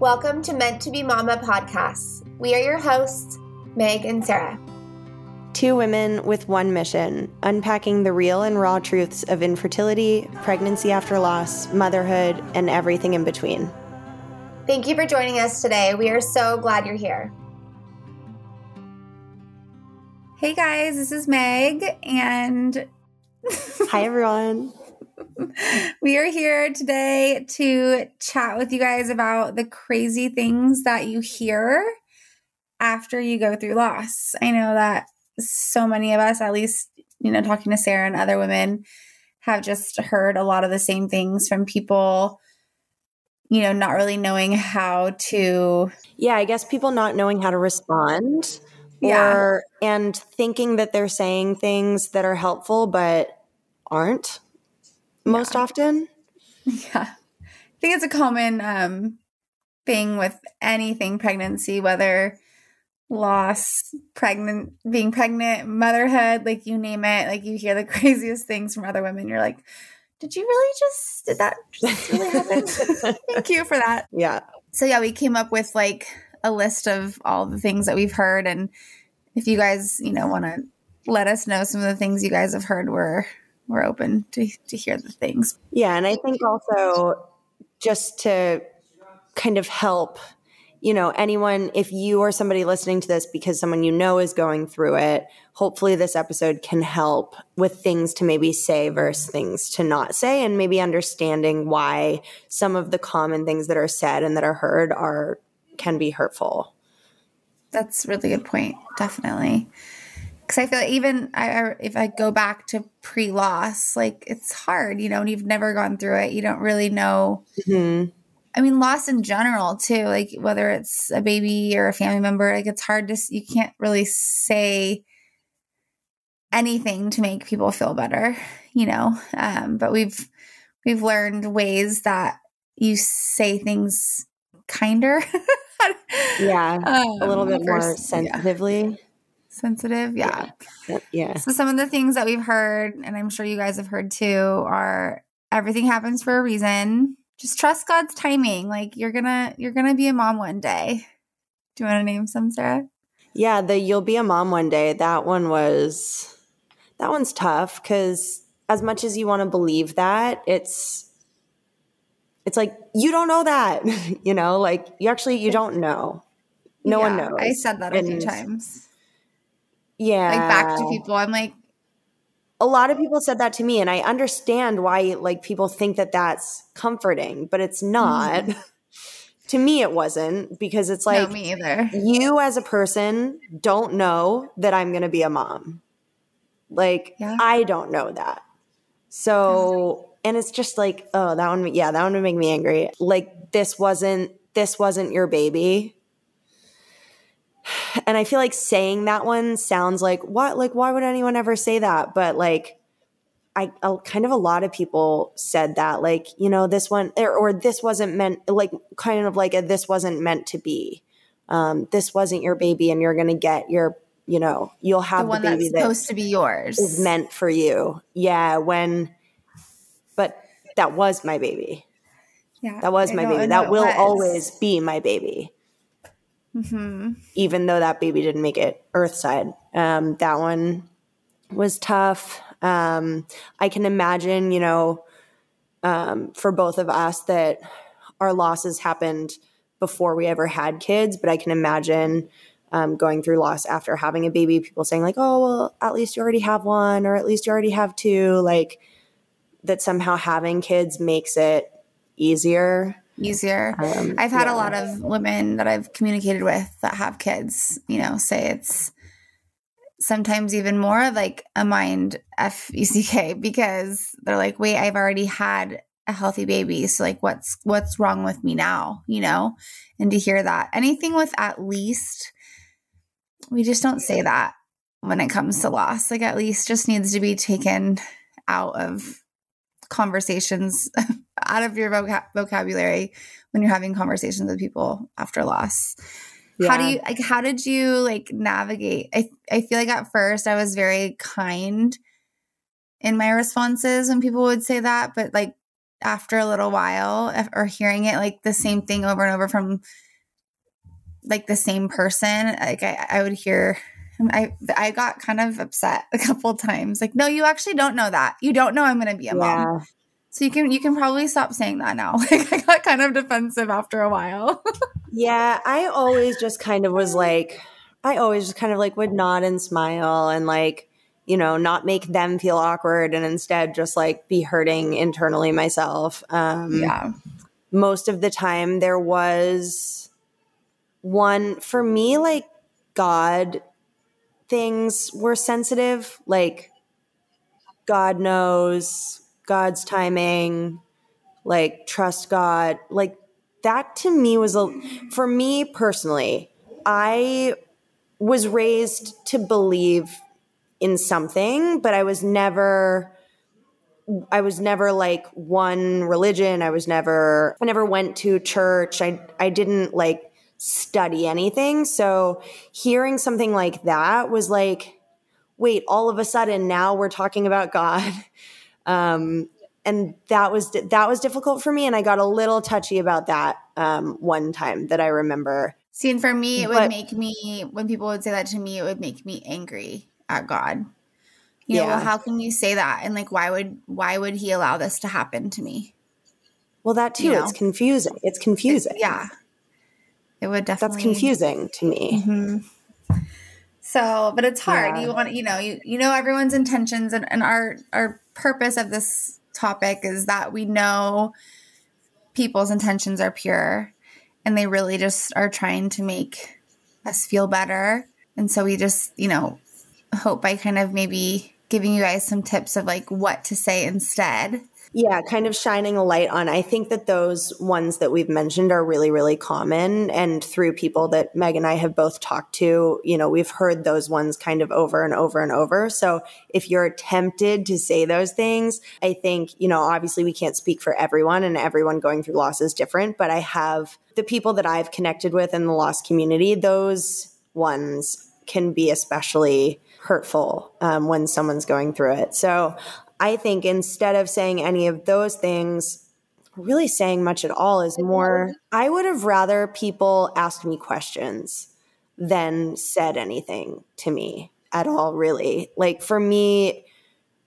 Welcome to Meant to Be Mama podcasts. We are your hosts, Meg and Sarah. Two women with one mission unpacking the real and raw truths of infertility, pregnancy after loss, motherhood, and everything in between. Thank you for joining us today. We are so glad you're here. Hey guys, this is Meg, and Hi, everyone. we are here today to chat with you guys about the crazy things that you hear after you go through loss. I know that so many of us, at least, you know, talking to Sarah and other women, have just heard a lot of the same things from people, you know, not really knowing how to. Yeah, I guess people not knowing how to respond. Yeah. Or, and thinking that they're saying things that are helpful, but aren't most often. Yeah. I think it's a common um, thing with anything pregnancy, whether loss, pregnant, being pregnant, motherhood, like you name it. Like you hear the craziest things from other women. You're like, did you really just, did that just really happen? Thank you for that. Yeah. So, yeah, we came up with like a list of all the things that we've heard. And if you guys, you know, want to let us know some of the things you guys have heard, we're, we're open to, to hear the things. Yeah. And I think also just to kind of help, you know, anyone, if you or somebody listening to this because someone you know is going through it, hopefully this episode can help with things to maybe say versus things to not say, and maybe understanding why some of the common things that are said and that are heard are can be hurtful. That's a really good point. Definitely. Because I feel like even I, if I go back to pre loss, like it's hard, you know, and you've never gone through it. You don't really know. Mhm. I mean, loss in general, too, like whether it's a baby or a family member, like it's hard to, you can't really say anything to make people feel better, you know? Um, but we've, we've learned ways that you say things kinder. Yeah. A little Um, bit more versus- yeah sensitively. Sensitive. Yeah. Yeah. So some of the things that we've heard, and I'm sure you guys have heard too, are everything happens for a reason. Just trust God's timing. Like you're gonna you're gonna be a mom one day. Do you want to name some, Sarah? Yeah, the you'll be a mom one day. That one was that one's tough cuz as much as you want to believe that, it's it's like you don't know that. you know, like you actually you don't know. No one knows. I said that a few times. Yeah. Like back to people. I'm like, a lot of people said that to me and I understand why like people think that that's comforting, but it's not. Mm-hmm. to me it wasn't because it's like no, me either. you as a person don't know that I'm going to be a mom. Like Yeah. I don't know that. So, and it's just like, oh, that one yeah, that one would make me angry. Like this wasn't this wasn't your baby. And I feel like saying that one sounds like what like why would anyone ever say that? But like I a, kind of a lot of people said that like, you know, this one or, or this wasn't meant like kind of like a this wasn't meant to be um, this wasn't your baby and you're going to get your, you know, you'll have the, one baby that's that supposed to be yours. is meant for you. Yeah. When, but that was my baby. yeah, That was I my baby. That will always be my baby, Mhm. even though that baby didn't make it earthside. Um, that one was tough. Um, I can imagine, you know, um, for both of us that our losses happened before we ever had kids, but I can imagine um, going through loss after having a baby, people saying, like, oh, well, at least you already have one, or at least you already have two. Like, that somehow having kids makes it easier. Easier. Um, I've had yeah. a lot of women that I've communicated with that have kids, you know, say it's sometimes even more like a mind F E C K because they're like, wait, I've already had a healthy baby. So like what's what's wrong with me now? You know? And to hear that. Anything with at least we just don't say that when it comes to loss. Like at least just needs to be taken out of conversations out of your vocab- vocabulary when you're having conversations with people after loss. How do you like how did you like navigate? I I feel like at first I was very kind in my responses when people would say that, but like after a little while or hearing it like the same thing over and over from like the same person, like I, I would hear I I got kind of upset a couple times. Like, no, you actually don't know that. You don't know I'm going to be a yeah. mom. So you can you can probably stop saying that now. Like I got kind of defensive after a while. yeah, I always just kind of was like I always just kind of like would nod and smile and like you know not make them feel awkward and instead just like be hurting internally myself. Um Yeah. Most of the time there was one for me like God things were sensitive like God knows God's timing, like trust God. Like that to me was a, for me personally, I was raised to believe in something, but I was never I was never like one religion. I was never I never went to church. I I didn't like study anything. So hearing something like that was like wait, all of a sudden now we're talking about God. Um, and that was that was difficult for me, and I got a little touchy about that um, one time that I remember. See, and for me, it but, would make me when people would say that to me, it would make me angry at God. You yeah. know, well, how can you say that? And like, why would why would He allow this to happen to me? Well, that too. You know? It's confusing. It's confusing. It, yeah, it would definitely. That's confusing to me. Mm-hmm. So, but it's hard. Yeah. You want, you know, you you know everyone's intentions, and, and our our purpose of this topic is that we know people's intentions are pure, and they really just are trying to make us feel better. And so we just, you know, hope by kind of maybe giving you guys some tips of like what to say instead yeah, kind of shining a light on. I think that those ones that we've mentioned are really, really common. And through people that Meg and I have both talked to, you know, we've heard those ones kind of over and over and over. So if you're tempted to say those things, I think, you know, obviously we can't speak for everyone and everyone going through loss is different, but I have the people that I've connected with in the loss community, those ones can be especially hurtful um, when someone's going through it. So I think instead of saying any of those things, really saying much at all is more, I would have rather people asked me questions than said anything to me at all, really. Like for me,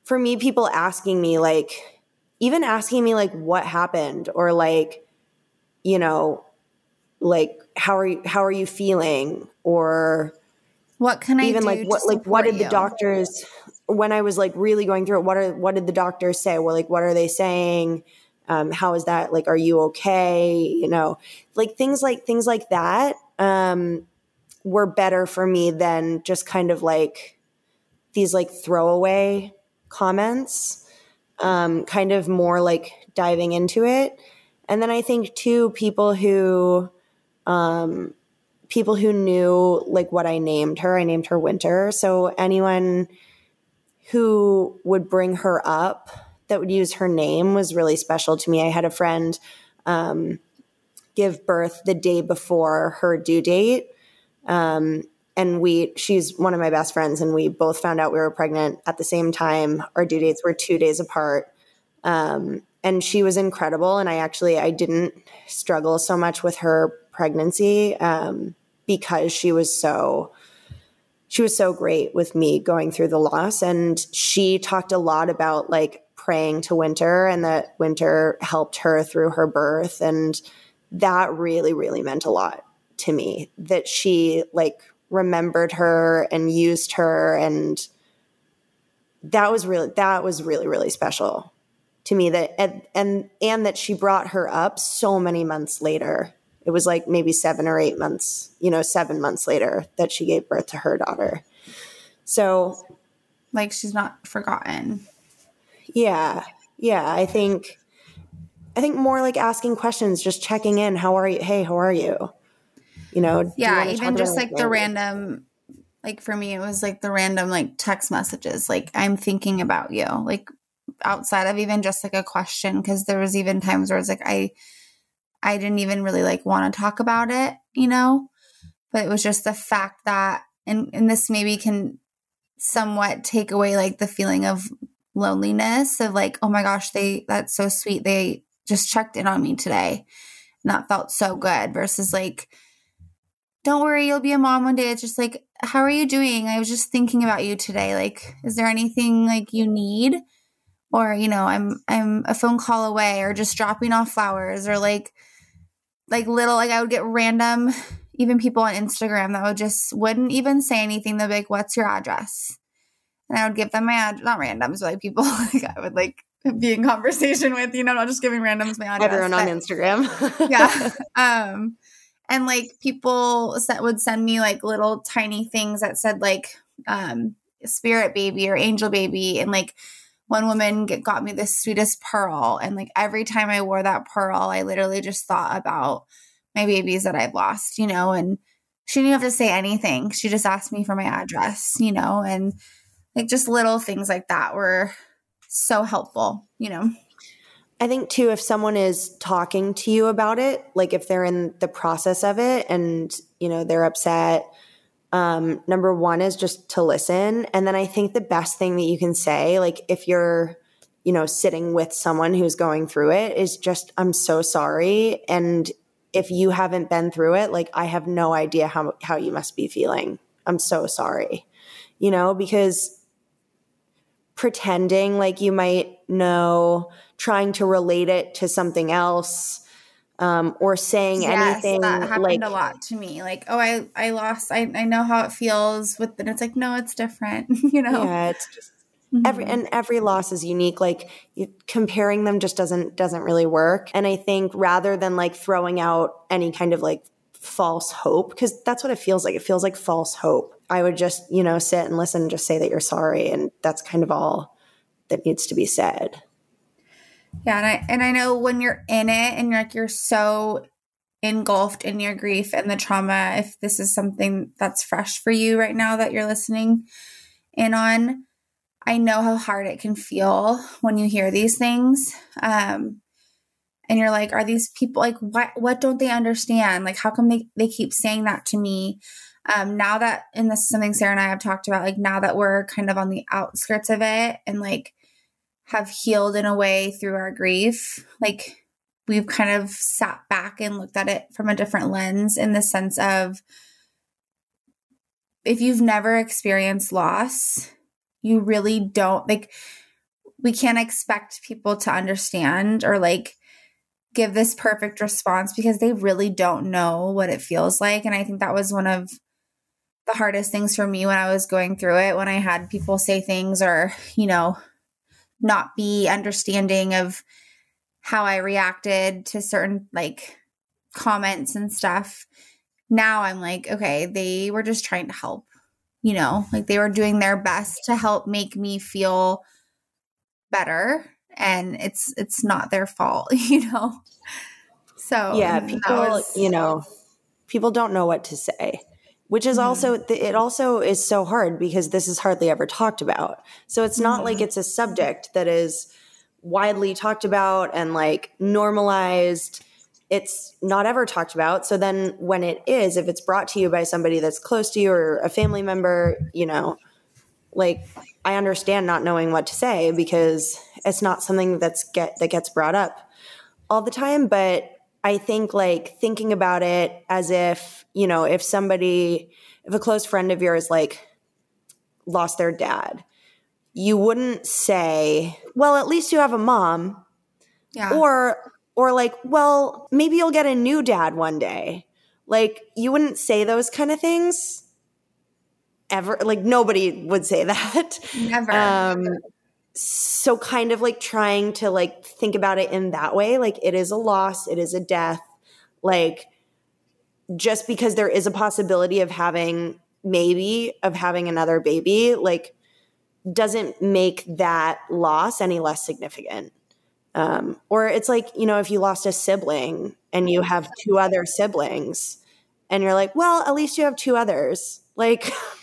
for me, people asking me, like, even asking me, like, what happened or like, you know, like, how are you, how are you feeling? Or, what can I even like what like what did you? the doctors when I was like really going through it, what are what did the doctors say? Well, like what are they saying? Um, how is that? Like, are you okay? You know, like things like things like that um, were better for me than just kind of like these like throwaway comments. Um, kind of more like diving into it, and then I think too people who um, people who knew like what I named her. I named her Winter. So anyone who would bring her up that would use her name was really special to me. I had a friend um, give birth the day before her due date. Um, and we, she's one of my best friends, and we both found out we were pregnant at the same time. Our due dates were two days apart. Um, and she was incredible. And I actually, I didn't struggle so much with her pregnancy um, because she was so she was so great with me going through the loss. And she talked a lot about like praying to Winter and that Winter helped her through her birth. And that really, really meant a lot to me that she like remembered her and used her. And that was really, that was really, really special to me that, and, and, and that she brought her up so many months later it was like maybe seven or eight months, you know, seven months later that she gave birth to her daughter. So, like, she's not forgotten. Yeah. Yeah. I think, I think more like asking questions, just checking in. How are you? Hey, how are you? You know, yeah, you even just like the random, like for me, it was like the random like text messages, like, I'm thinking about you, like outside of even just like a question. Cause there was even times where it's like, I, I didn't even really like want to talk about it, you know? But it was just the fact that and and this maybe can somewhat take away like the feeling of loneliness of like, oh my gosh, they that's so sweet. They just checked in on me today. And that felt so good versus like, don't worry, you'll be a mom one day. It's just like, how are you doing? I was just thinking about you today. Like, is there anything like you need? Or, you know, I'm I'm a phone call away or just dropping off flowers or like like little like I would get random even people on Instagram that would just wouldn't even say anything. They'd be like, What's your address? And I would give them my address, not randoms, but like people like I would like be in conversation with, you know, not just giving randoms my address. Everyone on Instagram. yeah. Um and like people that would send me like little tiny things that said like um spirit baby or angel baby and like one woman get, got me the sweetest pearl and like every time i wore that pearl i literally just thought about my babies that i've lost you know and she didn't have to say anything. She just asked me for my address you know and like just little things like that were so helpful you know. I think too, if someone is talking to you about it, like if they're in the process of it and, you know, they're upset, um, number one is just to listen. And then I think the best thing that you can say, like if you're, you know, sitting with someone who's going through it is just, I'm so sorry. And if you haven't been through it, like I have no idea how, how you must be feeling. I'm so sorry, you know, because pretending like you might know, trying to relate it to something else, um, or saying yes, anything that happened like a lot to me like oh i i lost i, I know how it feels with and it's like no it's different you know yeah, it's just every Mhm. and every loss is unique. Like you, comparing them just doesn't doesn't really work. And I think rather than like throwing out any kind of like false hope, because that's what it feels like. It feels like false hope. I would just you know sit and listen, and just say that you're sorry, and that's kind of all that needs to be said. Yeah, and I and I know when you're in it and you're like you're so engulfed in your grief and the trauma, if this is something that's fresh for you right now that you're listening in on, I know how hard it can feel when you hear these things. Um and you're like, are these people like what what don't they understand? Like how come they, they keep saying that to me? Um now that and this is something Sarah and I have talked about, like now that we're kind of on the outskirts of it and like have healed in a way through our grief. Like we've kind of sat back and looked at it from a different lens in the sense of if you've never experienced loss, you really don't like we can't expect people to understand or like give this perfect response because they really don't know what it feels like and I think that was one of the hardest things for me when I was going through it when I had people say things or, you know, not be understanding of how I reacted to certain like comments and stuff. Now I'm like, okay, they were just trying to help, you know, like they were doing their best to help make me feel better and it's it's not their fault, you know. So yeah, people, was- you know, people don't know what to say, which is Mhm. also it also is so hard because this is hardly ever talked about. So it's not like Mhm. it's a subject that is widely talked about and like normalized. It's not ever talked about. So then when it is, if it's brought to you by somebody that's close to you or a family member, you know, like I understand not knowing what to say because it's not something that's get that gets brought up all the time, but I think like thinking about it as if, you know, if somebody if a close friend of yours like lost their dad, you wouldn't say, "Well, at least you have a mom." yeah. Or or like, "Well, maybe you'll get a new dad one day." Like you wouldn't say those kind of things ever. Like nobody would say that. never. Um, so kind of like trying to like think about it in that way, like it is a loss, it is a death. Like just because there is a possibility of having maybe of having another baby, like doesn't make that loss any less significant. Um, or it's like, you know, if you lost a sibling and you have two other siblings and you're like, well, at least you have two others. Like,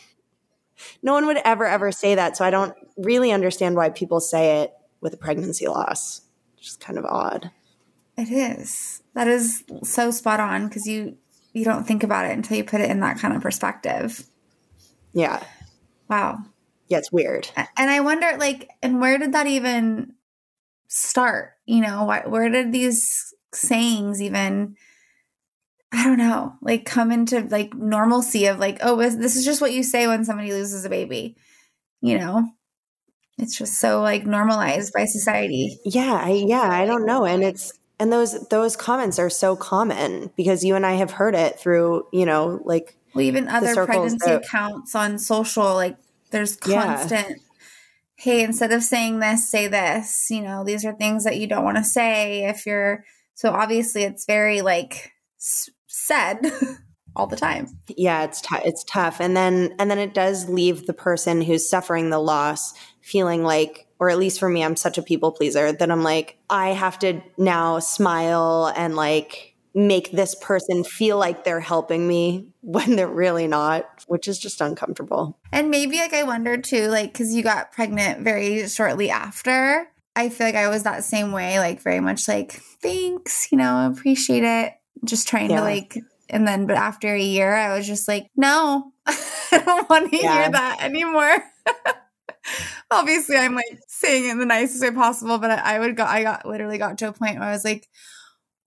no one would ever, ever say that. So I don't really understand why people say it with a pregnancy loss. It's just kind of odd. It is. That is so spot on because you you don't think about it until you put it in that kind of perspective. Yeah. Wow. Yeah, it's weird. And I wonder like and where did that even start? You know, why, where did these sayings even I don't know, like come into like normalcy of like, oh, this is just what you say when somebody loses a baby. You know, it's just so like normalized by society. Yeah, I, yeah, I don't know, and it's and those those comments are so common because you and I have heard it through, you know, like well, even other pregnancy that, accounts on social, like there's constant. Yeah. Hey, instead of saying this, say this. You know, these are things that you don't want to say if you're. So obviously, it's very like said all the time. Yeah, it's t- it's tough, and then and then it does leave the person who's suffering the loss feeling like, or at least for me, I'm such a people pleaser that I'm like, I have to now smile and like make this person feel like they're helping me when they're really not, which is just uncomfortable. And maybe like I wonder too, like because you got pregnant very shortly after. I feel like I was that same way, like very much like, thanks, you know, appreciate it just trying yeah. to like and then but after a year i was just like no i don't want to yeah. hear that anymore obviously i'm like saying it in the nicest way possible but I, I would go i got literally got to a point where i was like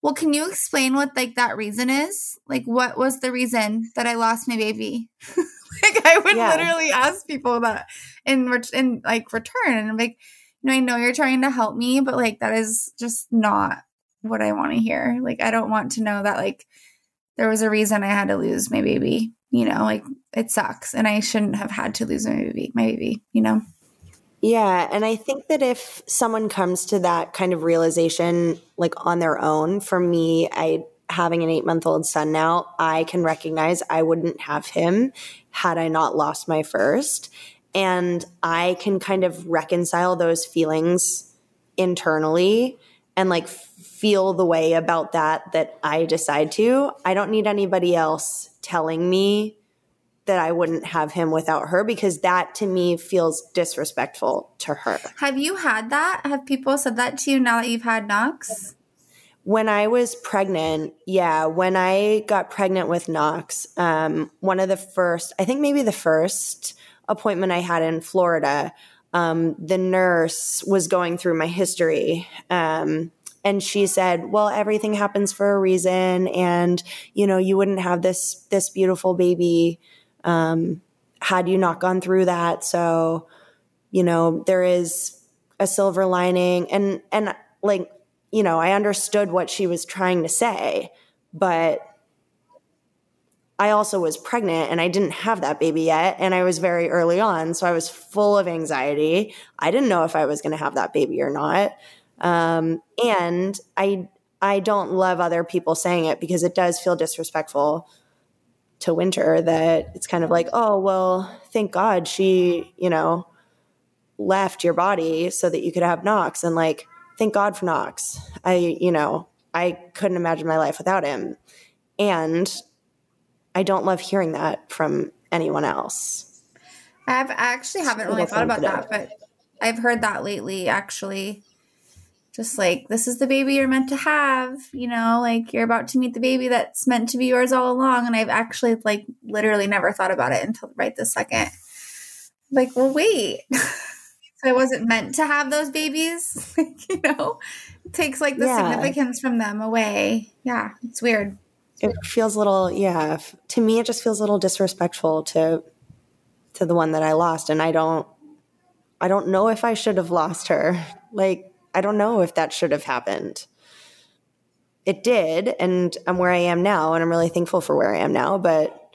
well can you explain what like that reason is like what was the reason that i lost my baby like i would yeah. literally ask people that in in like return and i'm like you know i know you're trying to help me but like that is just not what I want to hear. Like, I don't want to know that, like, there was a reason I had to lose my baby. You know, like, it sucks. And I shouldn't have had to lose my baby, my baby, you know? Yeah. And I think that if someone comes to that kind of realization, like, on their own, for me, I, having an eight month old son now, I can recognize I wouldn't have him had I not lost my first. And I can kind of reconcile those feelings internally and like feel the way about that that I decide to. I don't need anybody else telling me that I wouldn't have him without her because that to me feels disrespectful to her. Have you had that? Have people said that to you now that you've had Knox? When I was pregnant, yeah, when I got pregnant with Knox, um, one of the first, I think maybe the first appointment I had in Florida, um, the nurse was going through my history. Um, and she said well everything happens for a reason and you know you wouldn't have this this beautiful baby um, had you not gone through that so you know there is a silver lining and and like you know i understood what she was trying to say but I also was pregnant and I didn't have that baby yet. And I was very early on. So I was full of anxiety. I didn't know if I was going to have that baby or not. Um, and I I don't love other people saying it because it does feel disrespectful to Winter that it's kind of like, oh well, thank God she, you know, left your body so that you could have Knox. And like, thank God for Knox. I, you know, I couldn't imagine my life without him. And I don't love hearing that from anyone else. I've actually haven't really thought about that, but I've heard that lately actually. Just like this is the baby you're meant to have you know like you're about to meet the baby that's meant to be yours all along and i've actually like literally never thought about it until right this second. Like well wait. So i wasn't meant to have those babies? Like you know it takes like the yeah. significance from them away. Yeah it's weird it feels a little yeah to me it just feels a little disrespectful to to the one that i lost and i don't i don't know if i should have lost her like I don't know if that should have happened. It did, and I'm where I am now, and I'm really thankful for where I am now. But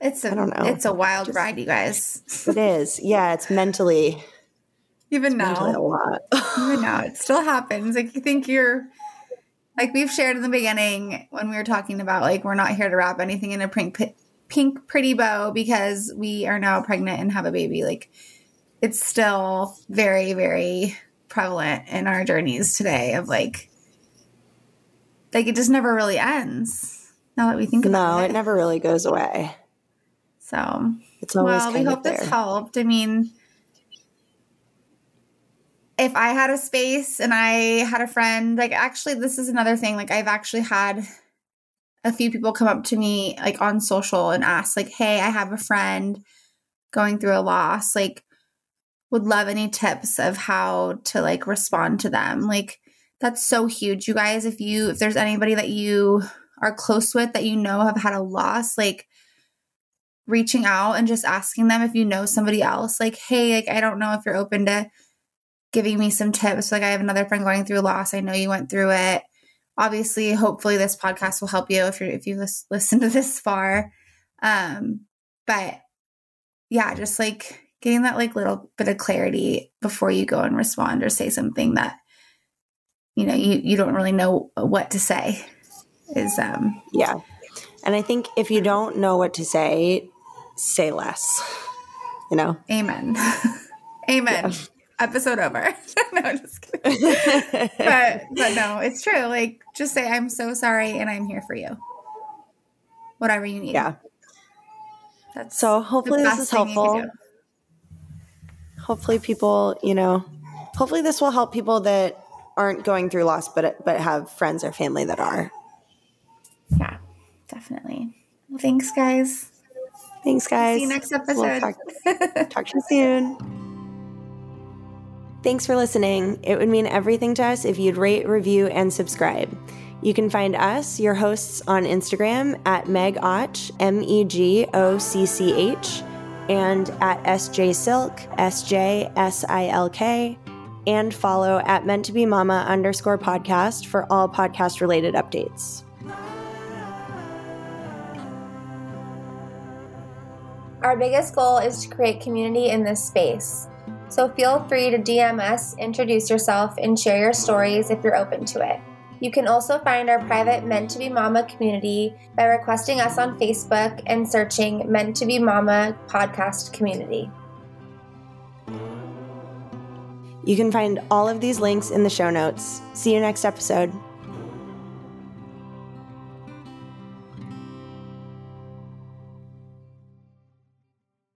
it's a, I don't know. It's a wild Just, ride, you guys. it is. Yeah, it's mentally. Even now, mentally a lot. even now, it still happens. Like you think you're, like we've shared in the beginning when we were talking about like we're not here to wrap anything in a pink pink pretty bow because we are now pregnant and have a baby. Like it's still very, very prevalent in our journeys today of like, like it just never really ends. Now that we think about no, it, it never really goes away. So it's always well. we hope this helped. I mean, if I had a space and I had a friend, like actually, this is another thing. Like I've actually had a few people come up to me like on social and ask, like, "Hey, I have a friend going through a loss. Like, would love any tips of how to like respond to them. Like that's so huge. You guys, if you if there's anybody that you are close with that you know have had a loss, like reaching out and just asking them if you know somebody else, like, hey, like I don't know if you're open to giving me some tips. Like I have another friend going through loss. I know you went through it. Obviously, hopefully this podcast will help you if you're if you lis- listen to this far. Um, but yeah, just like getting that like little bit of clarity before you go and respond or say something that you know you you don't really know what to say is um yeah and i think if you don't know what to say say less you know amen amen yeah. Episode over no just kidding but but no it's true like just say i'm so sorry and i'm here for you whatever you need yeah that's so hopefully this is helpful hopefully people, you know, hopefully this will help people that aren't going through loss but but have friends or family that are. Yeah, definitely. Well, thanks guys. Thanks guys. See you next episode. We'll talk, talk to you soon. Thanks for listening. It would mean everything to us if you'd rate, review, and subscribe. You can find us, your hosts, on Instagram at Meg Och, M E G O C C H, and at SJ Silk, S J S I L K, and follow at Meant to Be Mama underscore podcast for all podcast related updates. Our biggest goal is to create community in this space. So feel free to DM us, introduce yourself, and share your stories if you're open to it. You can also find our private Meant to Be Mama community by requesting us on Facebook and searching Meant to Be Mama podcast community. You can find all of these links in the show notes. See you next episode.